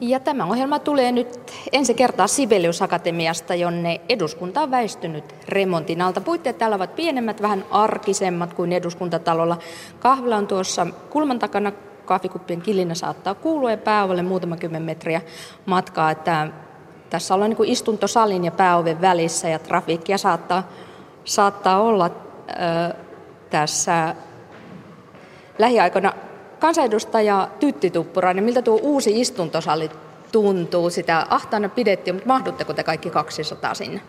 Ja tämä ohjelma tulee nyt ensi kertaa Sibelius Akatemiasta, jonne eduskunta on väistynyt remontin alta. Puitteet täällä ovat pienemmät, vähän arkisemmat kuin eduskuntatalolla. Kahvila on tuossa kulman takana, kahvikuppien kilinä saattaa kuulua ja pääovelle muutama kymmen metriä matkaa. Että tässä ollaan niin kuin istuntosalin ja pääoven välissä ja trafiikkia saattaa, saattaa olla ö, tässä lähiaikoina Kansanedustaja Tytti Tuppurainen, miltä tuo uusi istuntosali tuntuu? Sitä ahtaana pidettiin, mutta mahdutteko te kaikki 200 sinne?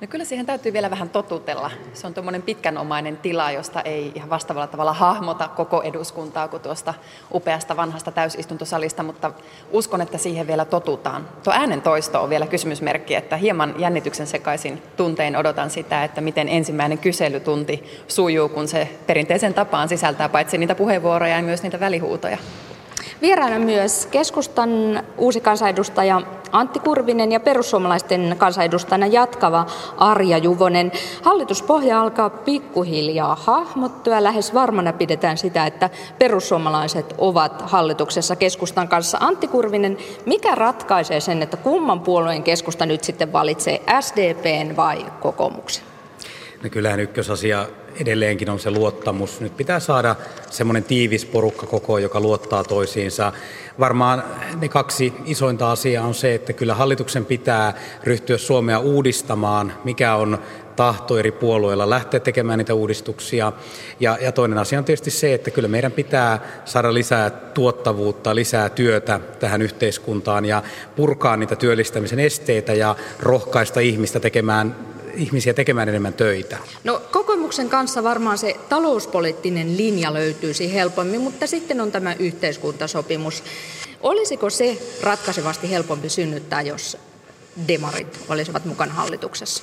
No kyllä siihen täytyy vielä vähän totutella. Se on tuommoinen pitkänomainen tila, josta ei ihan vastaavalla tavalla hahmota koko eduskuntaa kuin tuosta upeasta vanhasta täysistuntosalista, mutta uskon, että siihen vielä totutaan. Tuo äänen toisto on vielä kysymysmerkki, että hieman jännityksen sekaisin tuntein odotan sitä, että miten ensimmäinen kyselytunti sujuu, kun se perinteisen tapaan sisältää paitsi niitä puheenvuoroja ja myös niitä välihuutoja. Vieraana myös keskustan uusi kansanedustaja Antti Kurvinen ja perussuomalaisten kansanedustajana jatkava Arja Juvonen. Hallituspohja alkaa pikkuhiljaa hahmottua. Lähes varmana pidetään sitä, että perussuomalaiset ovat hallituksessa keskustan kanssa. Antti Kurvinen, mikä ratkaisee sen, että kumman puolueen keskusta nyt sitten valitsee, SDPn vai kokoomuksen? No kyllähän ykkösasia edelleenkin on se luottamus. Nyt pitää saada semmoinen tiivis porukka koko, joka luottaa toisiinsa. Varmaan ne kaksi isointa asiaa on se, että kyllä hallituksen pitää ryhtyä Suomea uudistamaan, mikä on tahto eri puolueilla lähteä tekemään niitä uudistuksia. Ja, ja toinen asia on tietysti se, että kyllä meidän pitää saada lisää tuottavuutta, lisää työtä tähän yhteiskuntaan ja purkaa niitä työllistämisen esteitä ja rohkaista ihmistä tekemään ihmisiä tekemään enemmän töitä? No kokoomuksen kanssa varmaan se talouspoliittinen linja löytyisi helpommin, mutta sitten on tämä yhteiskuntasopimus. Olisiko se ratkaisevasti helpompi synnyttää, jos demarit olisivat mukana hallituksessa?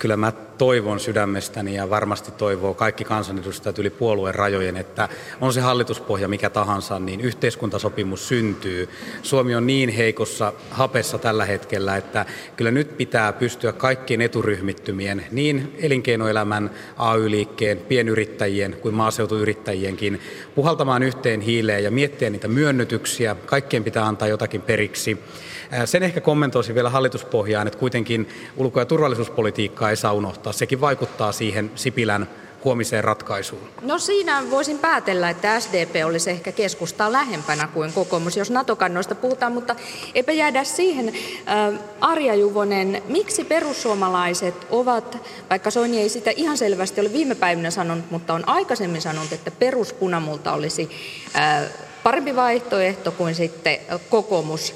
Kyllä mä toivon sydämestäni ja varmasti toivoo kaikki kansanedustajat yli puolueen rajojen, että on se hallituspohja mikä tahansa, niin yhteiskuntasopimus syntyy. Suomi on niin heikossa hapessa tällä hetkellä, että kyllä nyt pitää pystyä kaikkien eturyhmittymien, niin elinkeinoelämän, AY-liikkeen, pienyrittäjien kuin maaseutuyrittäjienkin puhaltamaan yhteen hiileen ja miettiä niitä myönnytyksiä. Kaikkien pitää antaa jotakin periksi. Sen ehkä kommentoisin vielä hallituspohjaan, että kuitenkin ulko- ja turvallisuuspolitiikkaa ei saa unohtaa. Sekin vaikuttaa siihen Sipilän huomiseen ratkaisuun? No siinä voisin päätellä, että SDP olisi ehkä keskustaa lähempänä kuin kokoomus, jos NATO-kannoista puhutaan, mutta eipä jäädä siihen. Arja Juvonen, miksi perussuomalaiset ovat, vaikka Soini ei sitä ihan selvästi ole viime päivinä sanonut, mutta on aikaisemmin sanonut, että peruspunamulta olisi parempi vaihtoehto kuin sitten kokoomus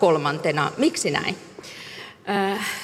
kolmantena. Miksi näin?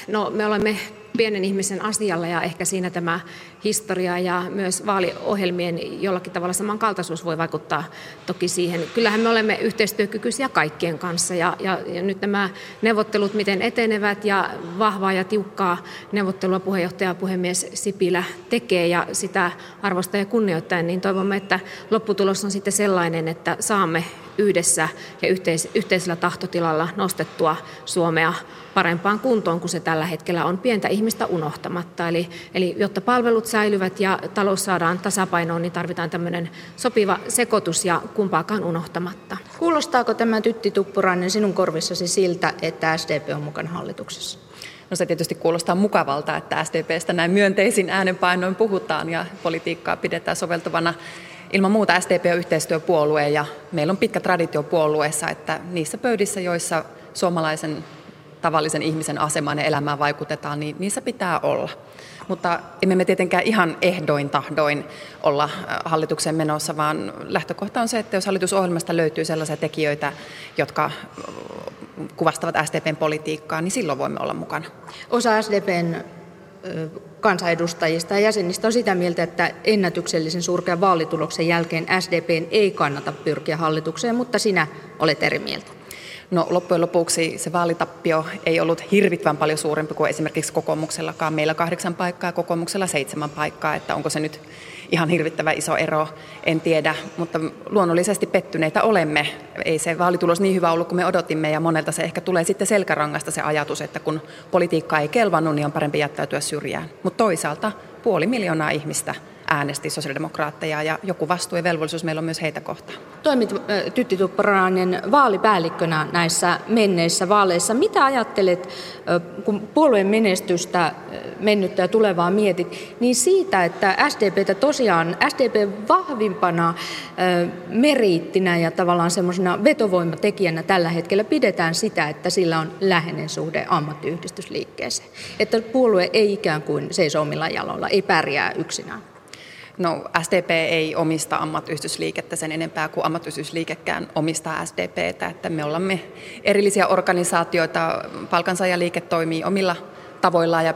No, me olemme pienen ihmisen asialla ja ehkä siinä tämä historia ja myös vaaliohjelmien jollakin tavalla samankaltaisuus voi vaikuttaa toki siihen. Kyllähän me olemme yhteistyökykyisiä kaikkien kanssa ja, ja, ja nyt nämä neuvottelut, miten etenevät ja vahvaa ja tiukkaa neuvottelua puheenjohtaja ja puhemies Sipilä tekee ja sitä arvosta ja kunnioittain, niin toivomme, että lopputulos on sitten sellainen, että saamme yhdessä ja yhteis- yhteisellä tahtotilalla nostettua Suomea parempaan kuntoon kuin se tällä hetkellä on pientä ihmistä unohtamatta. Eli, eli jotta palvelut säilyvät ja talous saadaan tasapainoon, niin tarvitaan tämmöinen sopiva sekoitus ja kumpaakaan unohtamatta. Kuulostaako tämä Tytti Tuppurainen sinun korvissasi siltä, että SDP on mukana hallituksessa? No se tietysti kuulostaa mukavalta, että SDPstä näin myönteisin äänenpainoin puhutaan ja politiikkaa pidetään soveltuvana. Ilman muuta SDP on yhteistyöpuolue ja meillä on pitkä traditio puolueessa, että niissä pöydissä, joissa suomalaisen tavallisen ihmisen asemaan ja elämään vaikutetaan, niin niissä pitää olla. Mutta emme me tietenkään ihan ehdoin tahdoin olla äh, hallituksen menossa, vaan lähtökohta on se, että jos hallitusohjelmasta löytyy sellaisia tekijöitä, jotka äh, kuvastavat SDPn politiikkaa, niin silloin voimme olla mukana. Osa SDPn kansanedustajista ja jäsenistä on sitä mieltä, että ennätyksellisen surkean vaalituloksen jälkeen SDPn ei kannata pyrkiä hallitukseen, mutta sinä olet eri mieltä. No loppujen lopuksi se vaalitappio ei ollut hirvittävän paljon suurempi kuin esimerkiksi kokoomuksellakaan. Meillä kahdeksan paikkaa ja kokoomuksella seitsemän paikkaa, että onko se nyt ihan hirvittävä iso ero, en tiedä, mutta luonnollisesti pettyneitä olemme. Ei se vaalitulos niin hyvä ollut kuin me odotimme ja monelta se ehkä tulee sitten selkärangasta se ajatus, että kun politiikka ei kelvannut, niin on parempi jättäytyä syrjään. Mutta toisaalta puoli miljoonaa ihmistä äänesti sosiaalidemokraatteja ja joku vastuu ja velvollisuus meillä on myös heitä kohtaan. Toimit Tytti Tupparainen vaalipäällikkönä näissä menneissä vaaleissa. Mitä ajattelet, kun puolueen menestystä mennyttä ja tulevaa mietit, niin siitä, että SDPtä tosiaan, SDP vahvimpana meriittinä ja tavallaan semmoisena vetovoimatekijänä tällä hetkellä pidetään sitä, että sillä on läheinen suhde ammattiyhdistysliikkeeseen. Että puolue ei ikään kuin seiso omilla jaloilla, ei pärjää yksinään. No SDP ei omista ammattiyhdistysliikettä sen enempää kuin ammattiyhdistysliikekään omistaa SDPtä, että me olemme erillisiä organisaatioita, palkansaajaliike toimii omilla tavoillaan ja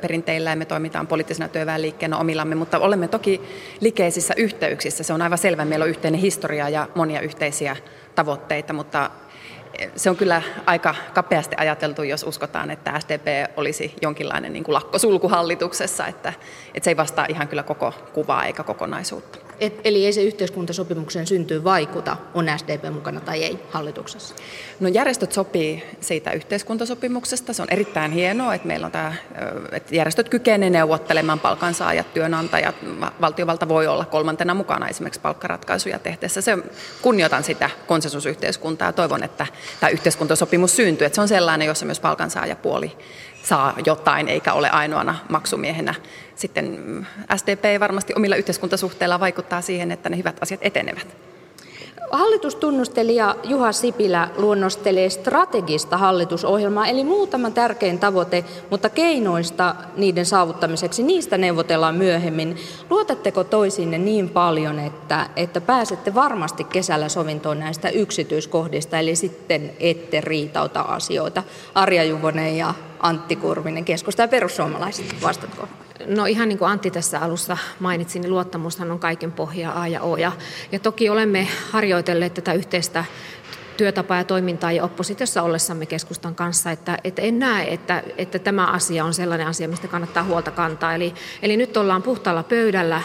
perinteillä ja me toimitaan poliittisena työväenliikkeenä omillamme, mutta olemme toki likeisissä yhteyksissä. Se on aivan selvä, meillä on yhteinen historia ja monia yhteisiä tavoitteita, mutta se on kyllä aika kapeasti ajateltu, jos uskotaan, että SDP olisi jonkinlainen niin kuin lakkosulkuhallituksessa, että, että se ei vastaa ihan kyllä koko kuvaa eikä kokonaisuutta. Et, eli ei se yhteiskuntasopimuksen syntyy vaikuta, on SDP mukana tai ei hallituksessa? No järjestöt sopii siitä yhteiskuntasopimuksesta. Se on erittäin hienoa, että meillä on tämä, että järjestöt kykenevät neuvottelemaan palkansaajat, työnantajat, valtiovalta voi olla kolmantena mukana esimerkiksi palkkaratkaisuja tehtäessä. Se kunnioitan sitä konsensusyhteiskuntaa ja toivon, että tämä yhteiskuntasopimus syntyy, että se on sellainen, jossa myös palkansaajapuoli saa jotain eikä ole ainoana maksumiehenä. Sitten SDP varmasti omilla yhteiskuntasuhteilla vaikuttaa siihen, että ne hyvät asiat etenevät. Hallitustunnustelija Juha Sipilä luonnostelee strategista hallitusohjelmaa, eli muutama tärkein tavoite, mutta keinoista niiden saavuttamiseksi, niistä neuvotellaan myöhemmin. Luotatteko toisinne niin paljon, että, että pääsette varmasti kesällä sovintoon näistä yksityiskohdista, eli sitten ette riitauta asioita? Arja Juvonen ja Antti Kurvinen, keskusta ja perussuomalaiset, vastatko? No ihan niin kuin Antti tässä alussa mainitsi, niin luottamushan on kaiken pohja A ja O. Ja, ja toki olemme harjoitelleet tätä yhteistä työtapaa ja toimintaa ja oppositiossa ollessamme keskustan kanssa, että, että en näe, että, että tämä asia on sellainen asia, mistä kannattaa huolta kantaa. Eli, eli nyt ollaan puhtaalla pöydällä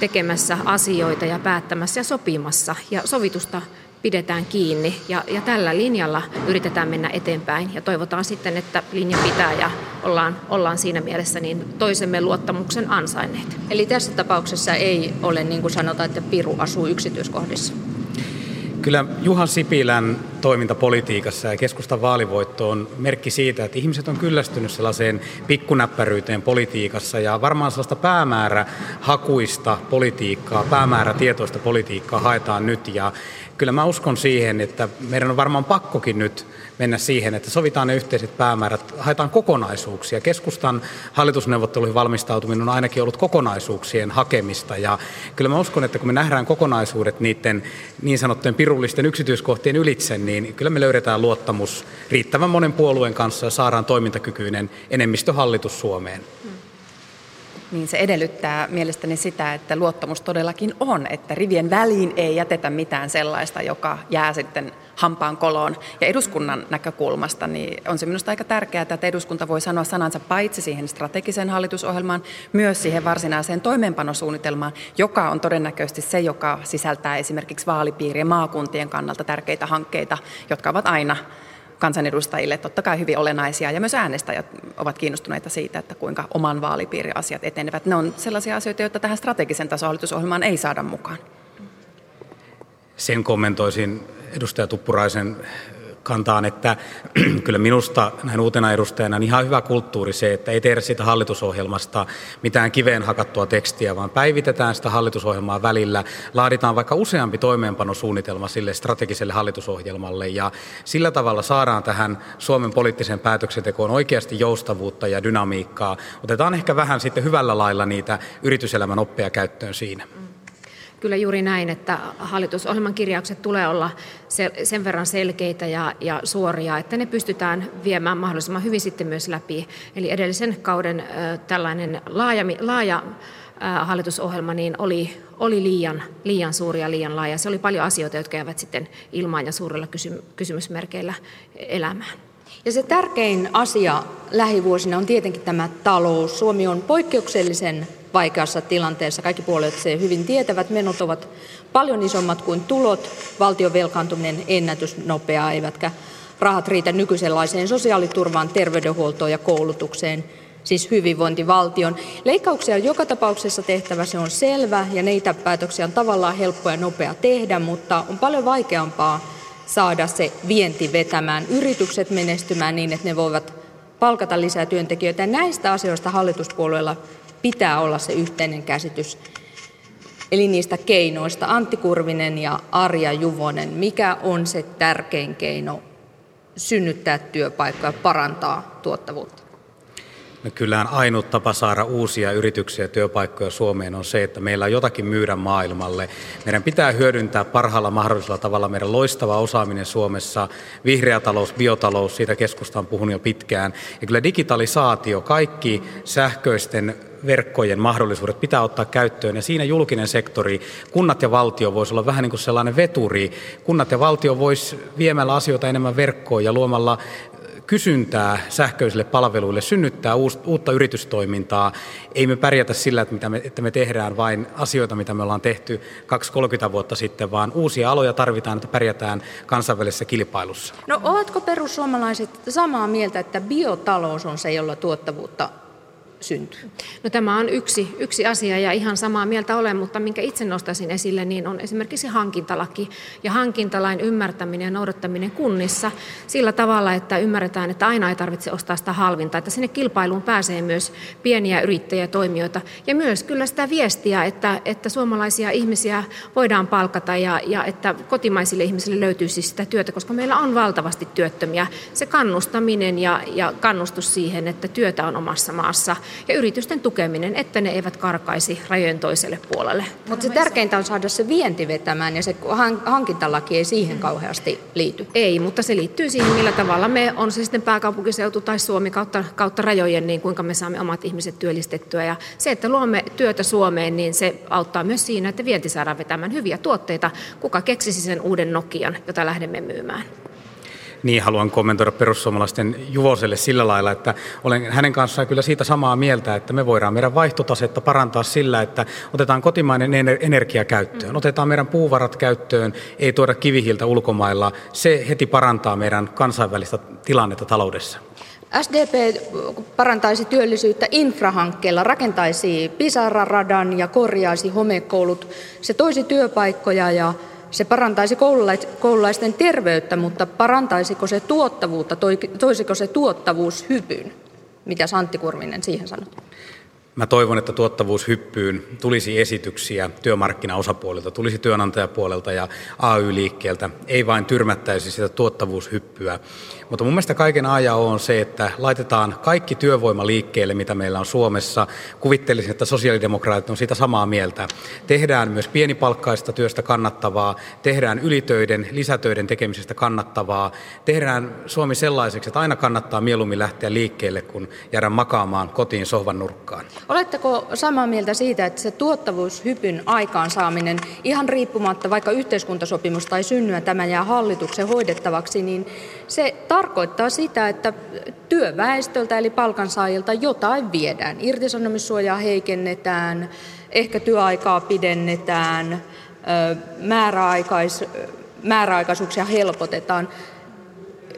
tekemässä asioita ja päättämässä ja sopimassa ja sovitusta pidetään kiinni ja, ja tällä linjalla yritetään mennä eteenpäin ja toivotaan sitten, että linja pitää ja ollaan, ollaan siinä mielessä niin toisemme luottamuksen ansainneet. Eli tässä tapauksessa ei ole niin kuin sanotaan, että piru asuu yksityiskohdissa. Kyllä Juhan Sipilän toiminta politiikassa ja keskustan vaalivoitto on merkki siitä, että ihmiset on kyllästynyt sellaiseen pikkunäppäryyteen politiikassa ja varmaan sellaista päämäärähakuista politiikkaa, päämäärätietoista politiikkaa haetaan nyt ja kyllä mä uskon siihen, että meidän on varmaan pakkokin nyt mennä siihen, että sovitaan ne yhteiset päämäärät, haetaan kokonaisuuksia. Keskustan hallitusneuvotteluihin valmistautuminen on ainakin ollut kokonaisuuksien hakemista ja kyllä mä uskon, että kun me nähdään kokonaisuudet niiden niin sanottujen pirullisten yksityiskohtien ylitse, niin kyllä me löydetään luottamus riittävän monen puolueen kanssa ja saadaan toimintakykyinen enemmistöhallitus Suomeen. Hmm niin se edellyttää mielestäni sitä, että luottamus todellakin on, että rivien väliin ei jätetä mitään sellaista, joka jää sitten hampaan koloon. Ja eduskunnan näkökulmasta niin on se minusta aika tärkeää, että eduskunta voi sanoa sanansa paitsi siihen strategiseen hallitusohjelmaan, myös siihen varsinaiseen toimeenpanosuunnitelmaan, joka on todennäköisesti se, joka sisältää esimerkiksi vaalipiirien maakuntien kannalta tärkeitä hankkeita, jotka ovat aina kansanedustajille totta kai hyvin olennaisia ja myös äänestäjät ovat kiinnostuneita siitä, että kuinka oman vaalipiirin asiat etenevät. Ne on sellaisia asioita, joita tähän strategisen tasohallitusohjelmaan ei saada mukaan. Sen kommentoisin edustaja Tuppuraisen kantaan, että kyllä minusta näin uutena edustajana on ihan hyvä kulttuuri se, että ei tehdä siitä hallitusohjelmasta mitään kiveen hakattua tekstiä, vaan päivitetään sitä hallitusohjelmaa välillä, laaditaan vaikka useampi toimeenpanosuunnitelma sille strategiselle hallitusohjelmalle ja sillä tavalla saadaan tähän Suomen poliittiseen päätöksentekoon oikeasti joustavuutta ja dynamiikkaa. Otetaan ehkä vähän sitten hyvällä lailla niitä yrityselämän oppeja käyttöön siinä kyllä juuri näin, että hallitusohjelman kirjaukset tulee olla sen verran selkeitä ja, ja suoria, että ne pystytään viemään mahdollisimman hyvin sitten myös läpi. Eli edellisen kauden tällainen laaja, laaja hallitusohjelma niin oli, oli liian, liian suuri ja liian laaja. Se oli paljon asioita, jotka jäävät sitten ilmaan ja suurilla kysymysmerkeillä elämään. Ja se tärkein asia lähivuosina on tietenkin tämä talous. Suomi on poikkeuksellisen vaikeassa tilanteessa. Kaikki puolet se hyvin tietävät. Menot ovat paljon isommat kuin tulot. Valtion velkaantuminen ennätysnopeaa, eivätkä rahat riitä nykyisenlaiseen sosiaaliturvaan, terveydenhuoltoon ja koulutukseen. siis hyvinvointivaltion. Leikkauksia on joka tapauksessa tehtävä, se on selvä, ja niitä päätöksiä on tavallaan helppo ja nopea tehdä, mutta on paljon vaikeampaa saada se vienti vetämään, yritykset menestymään niin, että ne voivat palkata lisää työntekijöitä. Ja näistä asioista hallituspuolueilla pitää olla se yhteinen käsitys. Eli niistä keinoista. Antti Kurvinen ja Arja Juvonen, mikä on se tärkein keino synnyttää työpaikkoja, parantaa tuottavuutta? No kyllähän ainut tapa saada uusia yrityksiä ja työpaikkoja Suomeen on se, että meillä on jotakin myydä maailmalle. Meidän pitää hyödyntää parhaalla mahdollisella tavalla meidän loistava osaaminen Suomessa, vihreä talous, biotalous, siitä keskusta on puhunut jo pitkään. Ja kyllä digitalisaatio, kaikki sähköisten verkkojen mahdollisuudet pitää ottaa käyttöön ja siinä julkinen sektori, kunnat ja valtio voisi olla vähän niin kuin sellainen veturi. Kunnat ja valtio voisi viemällä asioita enemmän verkkoon ja luomalla kysyntää sähköisille palveluille, synnyttää uutta yritystoimintaa. Ei me pärjätä sillä, että, mitä me, että me tehdään vain asioita, mitä me ollaan tehty 2-30 vuotta sitten, vaan uusia aloja tarvitaan, että pärjätään kansainvälisessä kilpailussa. No ovatko perussuomalaiset samaa mieltä, että biotalous on se, jolla tuottavuutta syntyy? No tämä on yksi, yksi asia ja ihan samaa mieltä olen, mutta minkä itse nostaisin esille, niin on esimerkiksi hankintalaki ja hankintalain ymmärtäminen ja noudattaminen kunnissa sillä tavalla, että ymmärretään, että aina ei tarvitse ostaa sitä halvinta, että sinne kilpailuun pääsee myös pieniä yrittäjiä toimijoita ja myös kyllä sitä viestiä, että, että suomalaisia ihmisiä voidaan palkata ja, ja että kotimaisille ihmisille löytyy siis sitä työtä, koska meillä on valtavasti työttömiä. Se kannustaminen ja, ja kannustus siihen, että työtä on omassa maassa ja yritysten tukeminen, että ne eivät karkaisi rajojen toiselle puolelle. Mutta se tärkeintä on saada se vienti vetämään ja se hankintalaki ei siihen kauheasti liity. Ei, mutta se liittyy siihen, millä tavalla me, on se sitten pääkaupunkiseutu tai Suomi kautta, kautta rajojen, niin kuinka me saamme omat ihmiset työllistettyä. Ja se, että luomme työtä Suomeen, niin se auttaa myös siinä, että vienti saadaan vetämään hyviä tuotteita. Kuka keksisi sen uuden Nokian, jota lähdemme myymään? Niin haluan kommentoida perussuomalaisten Juvoselle sillä lailla, että olen hänen kanssaan kyllä siitä samaa mieltä, että me voidaan meidän vaihtotasetta parantaa sillä, että otetaan kotimainen energia käyttöön, mm. otetaan meidän puuvarat käyttöön, ei tuoda kivihiiltä ulkomailla. Se heti parantaa meidän kansainvälistä tilannetta taloudessa. SDP parantaisi työllisyyttä infrahankkeella, rakentaisi Pisara-radan ja korjaisi homekoulut. Se toisi työpaikkoja ja se parantaisi koululaisten terveyttä, mutta parantaisiko se tuottavuutta, toisiko se tuottavuushypyn? Mitä Santti Kurvinen siihen sanoo? Mä toivon, että tuottavuushyppyyn tulisi esityksiä työmarkkinaosapuolilta, tulisi työnantajapuolelta ja AY-liikkeeltä, ei vain tyrmättäisi sitä tuottavuushyppyä. Mutta mun mielestä kaiken aja on se, että laitetaan kaikki työvoima liikkeelle, mitä meillä on Suomessa. Kuvittelisin, että sosiaalidemokraatit on siitä samaa mieltä. Tehdään myös pienipalkkaista työstä kannattavaa, tehdään ylitöiden, lisätöiden tekemisestä kannattavaa, tehdään Suomi sellaiseksi, että aina kannattaa mieluummin lähteä liikkeelle, kun jäädä makaamaan kotiin sohvan nurkkaan. Oletteko samaa mieltä siitä, että se tuottavuushypyn aikaansaaminen, ihan riippumatta vaikka yhteiskuntasopimus tai synnyä tämä jää hallituksen hoidettavaksi, niin se tarkoittaa sitä, että työväestöltä eli palkansaajilta jotain viedään. Irtisanomissuojaa heikennetään, ehkä työaikaa pidennetään, määräaikais, määräaikaisuuksia helpotetaan.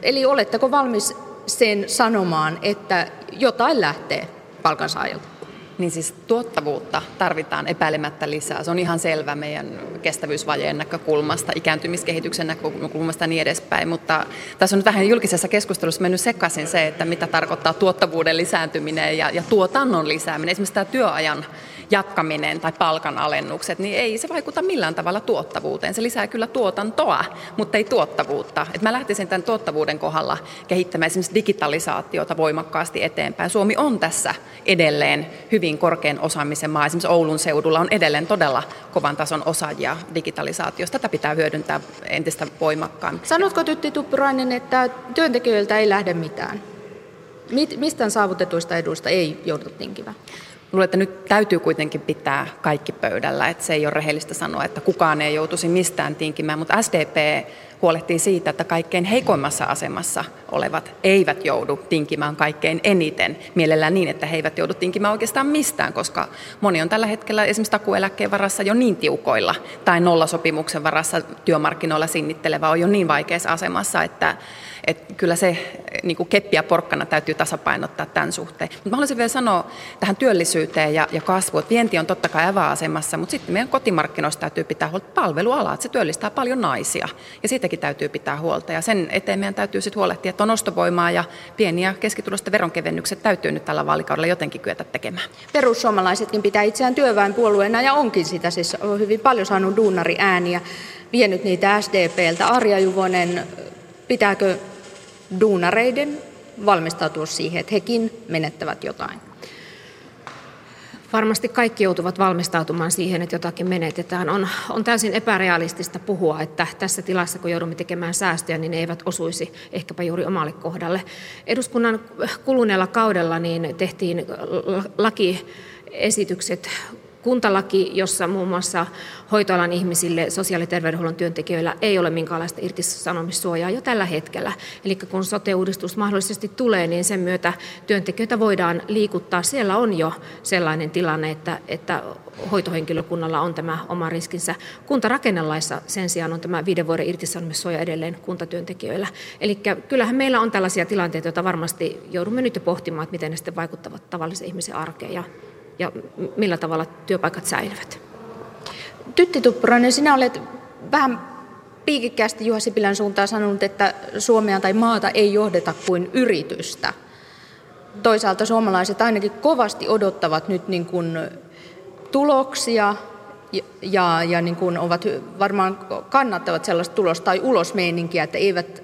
Eli oletteko valmis sen sanomaan, että jotain lähtee palkansaajilta? Niin siis tuottavuutta tarvitaan epäilemättä lisää. Se on ihan selvä meidän kestävyysvajeen näkökulmasta, ikääntymiskehityksen näkökulmasta ja niin edespäin. Mutta tässä on nyt vähän julkisessa keskustelussa mennyt sekaisin se, että mitä tarkoittaa tuottavuuden lisääntyminen ja, ja tuotannon lisääminen. Esimerkiksi tämä työajan jatkaminen tai palkanalennukset, niin ei se vaikuta millään tavalla tuottavuuteen. Se lisää kyllä tuotantoa, mutta ei tuottavuutta. Et mä lähtisin tämän tuottavuuden kohdalla kehittämään esimerkiksi digitalisaatiota voimakkaasti eteenpäin. Suomi on tässä edelleen hyvin korkean osaamisen maa. Esimerkiksi Oulun seudulla on edelleen todella kovan tason osaajia digitalisaatiosta. Tätä pitää hyödyntää entistä voimakkaammin. Sanotko Tytti Tuppurainen, että työntekijöiltä ei lähde mitään? Mistä saavutetuista eduista ei joudu tinkimään? Luulen, että nyt täytyy kuitenkin pitää kaikki pöydällä, että se ei ole rehellistä sanoa, että kukaan ei joutuisi mistään tinkimään, mutta SDP huolehtii siitä, että kaikkein heikoimmassa asemassa olevat eivät joudu tinkimään kaikkein eniten. Mielellään niin, että he eivät joudu tinkimään oikeastaan mistään, koska moni on tällä hetkellä esimerkiksi takueläkkeen varassa jo niin tiukoilla tai nollasopimuksen varassa työmarkkinoilla sinnittelevä on jo niin vaikeassa asemassa, että että kyllä se niin kuin keppi ja porkkana täytyy tasapainottaa tämän suhteen. Mutta mä haluaisin vielä sanoa tähän työllisyyteen ja, ja kasvuun, että vienti on totta kai avaa-asemassa, mutta sitten meidän kotimarkkinoista täytyy pitää huolta palvelualaa, että se työllistää paljon naisia ja siitäkin täytyy pitää huolta ja sen eteen meidän täytyy sitten huolehtia, että on ostovoimaa ja pieniä keskitulosten veronkevennykset täytyy nyt tällä vaalikaudella jotenkin kyetä tekemään. Perussuomalaisetkin pitää itseään työväenpuolueena ja onkin sitä, siis on hyvin paljon saanut duunari ääniä, vienyt niitä SDPltä. Arja Juvonen, pitääkö duunareiden valmistautua siihen, että hekin menettävät jotain? Varmasti kaikki joutuvat valmistautumaan siihen, että jotakin menetetään. On, on täysin epärealistista puhua, että tässä tilassa, kun joudumme tekemään säästöjä, niin ne eivät osuisi ehkäpä juuri omalle kohdalle. Eduskunnan kuluneella kaudella niin tehtiin lakiesitykset kuntalaki, jossa muun muassa hoitoalan ihmisille, sosiaali- ja terveydenhuollon työntekijöillä ei ole minkäänlaista irtisanomissuojaa jo tällä hetkellä. Eli kun sote-uudistus mahdollisesti tulee, niin sen myötä työntekijöitä voidaan liikuttaa. Siellä on jo sellainen tilanne, että, että hoitohenkilökunnalla on tämä oma riskinsä. Kuntarakennelaissa sen sijaan on tämä viiden vuoden irtisanomissuoja edelleen kuntatyöntekijöillä. Eli kyllähän meillä on tällaisia tilanteita, joita varmasti joudumme nyt jo pohtimaan, että miten ne sitten vaikuttavat tavallisen ihmisen arkeen ja ja millä tavalla työpaikat säilyvät. Tytti Tuppurainen, sinä olet vähän piikikkäästi Juha Sipilän suuntaan sanonut, että Suomea tai maata ei johdeta kuin yritystä. Toisaalta suomalaiset ainakin kovasti odottavat nyt niin kuin tuloksia ja, ja, niin kuin ovat varmaan kannattavat sellaista tulosta tai ulosmeininkiä, että eivät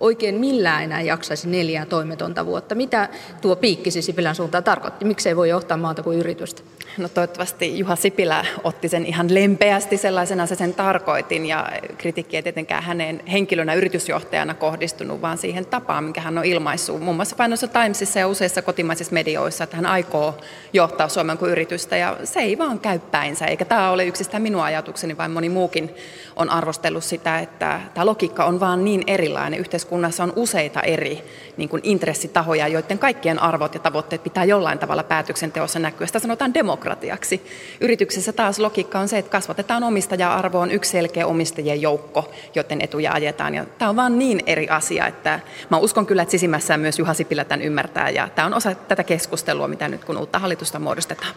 oikein millään enää jaksaisi neljää toimetonta vuotta. Mitä tuo piikki Sipilän suuntaan tarkoitti? Miksei voi johtaa maata kuin yritystä? No toivottavasti Juha Sipilä otti sen ihan lempeästi sellaisena se sen tarkoitin ja kritiikki ei tietenkään hänen henkilönä yritysjohtajana kohdistunut, vaan siihen tapaan, minkä hän on ilmaissut muun muassa Financial Timesissa ja useissa kotimaisissa medioissa, että hän aikoo johtaa Suomen kuin yritystä ja se ei vaan käy päinsä, eikä tämä ole yksistään minun ajatukseni, vaan moni muukin on arvostellut sitä, että tämä logiikka on vaan niin erilainen. Yhteiskunnassa on useita eri niin kuin intressitahoja, joiden kaikkien arvot ja tavoitteet pitää jollain tavalla päätöksenteossa näkyä. Sitä sanotaan demokratiaksi. Yrityksessä taas logiikka on se, että kasvatetaan omistaja-arvoon yksi selkeä omistajien joukko, joiden etuja ajetaan. Ja tämä on vaan niin eri asia, että mä uskon kyllä, että sisimmässään myös Juha Sipilä tämän ymmärtää. Ja tämä on osa tätä keskustelua, mitä nyt kun uutta hallitusta muodostetaan.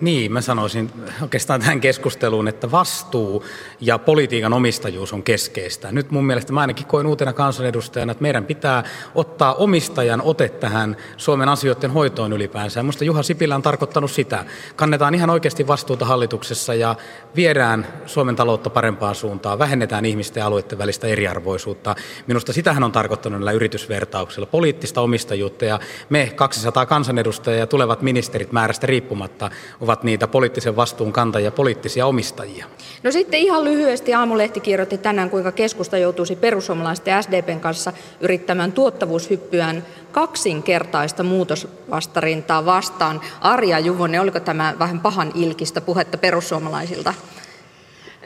Niin, mä sanoisin oikeastaan tähän keskusteluun, että vastuu ja politiikan omistajuus on keskeistä. Nyt mun mielestä mä ainakin koin uutena kansanedustajana, että meidän pitää ottaa omistajan ote tähän Suomen asioiden hoitoon ylipäänsä. Minusta Juha Sipilä on tarkoittanut sitä. Kannetaan ihan oikeasti vastuuta hallituksessa ja viedään Suomen taloutta parempaan suuntaan, vähennetään ihmisten ja alueiden välistä eriarvoisuutta. Minusta sitähän on tarkoittanut näillä yritysvertauksilla, poliittista omistajuutta ja me 200 kansanedustajia ja tulevat ministerit määrästä riippumatta ovat niitä poliittisen vastuun kantajia, poliittisia omistajia. No sitten ihan lyhyesti Aamulehti kirjoitti tänään, kuinka keskusta joutuisi perussuomalaisten SDPn kanssa yrittämään tuottavuushyppyään kaksinkertaista muutosvastarintaa vastaan. Arja Juvonen, oliko tämä vähän pahan ilkistä puhetta perussuomalaisilta?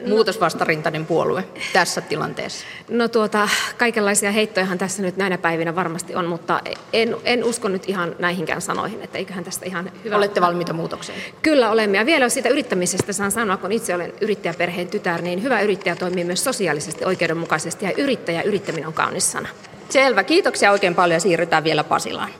Muutosvastarintainen puolue tässä tilanteessa? No tuota, kaikenlaisia heittojahan tässä nyt näinä päivinä varmasti on, mutta en, en usko nyt ihan näihinkään sanoihin, että eiköhän tästä ihan hyvä... Olette valmiita muutokseen? Kyllä olemme, ja vielä siitä yrittämisestä saan sanoa, kun itse olen yrittäjäperheen tytär, niin hyvä yrittäjä toimii myös sosiaalisesti oikeudenmukaisesti, ja yrittäjä yrittäminen on kaunis sana. Selvä, kiitoksia oikein paljon, siirrytään vielä Pasilaan.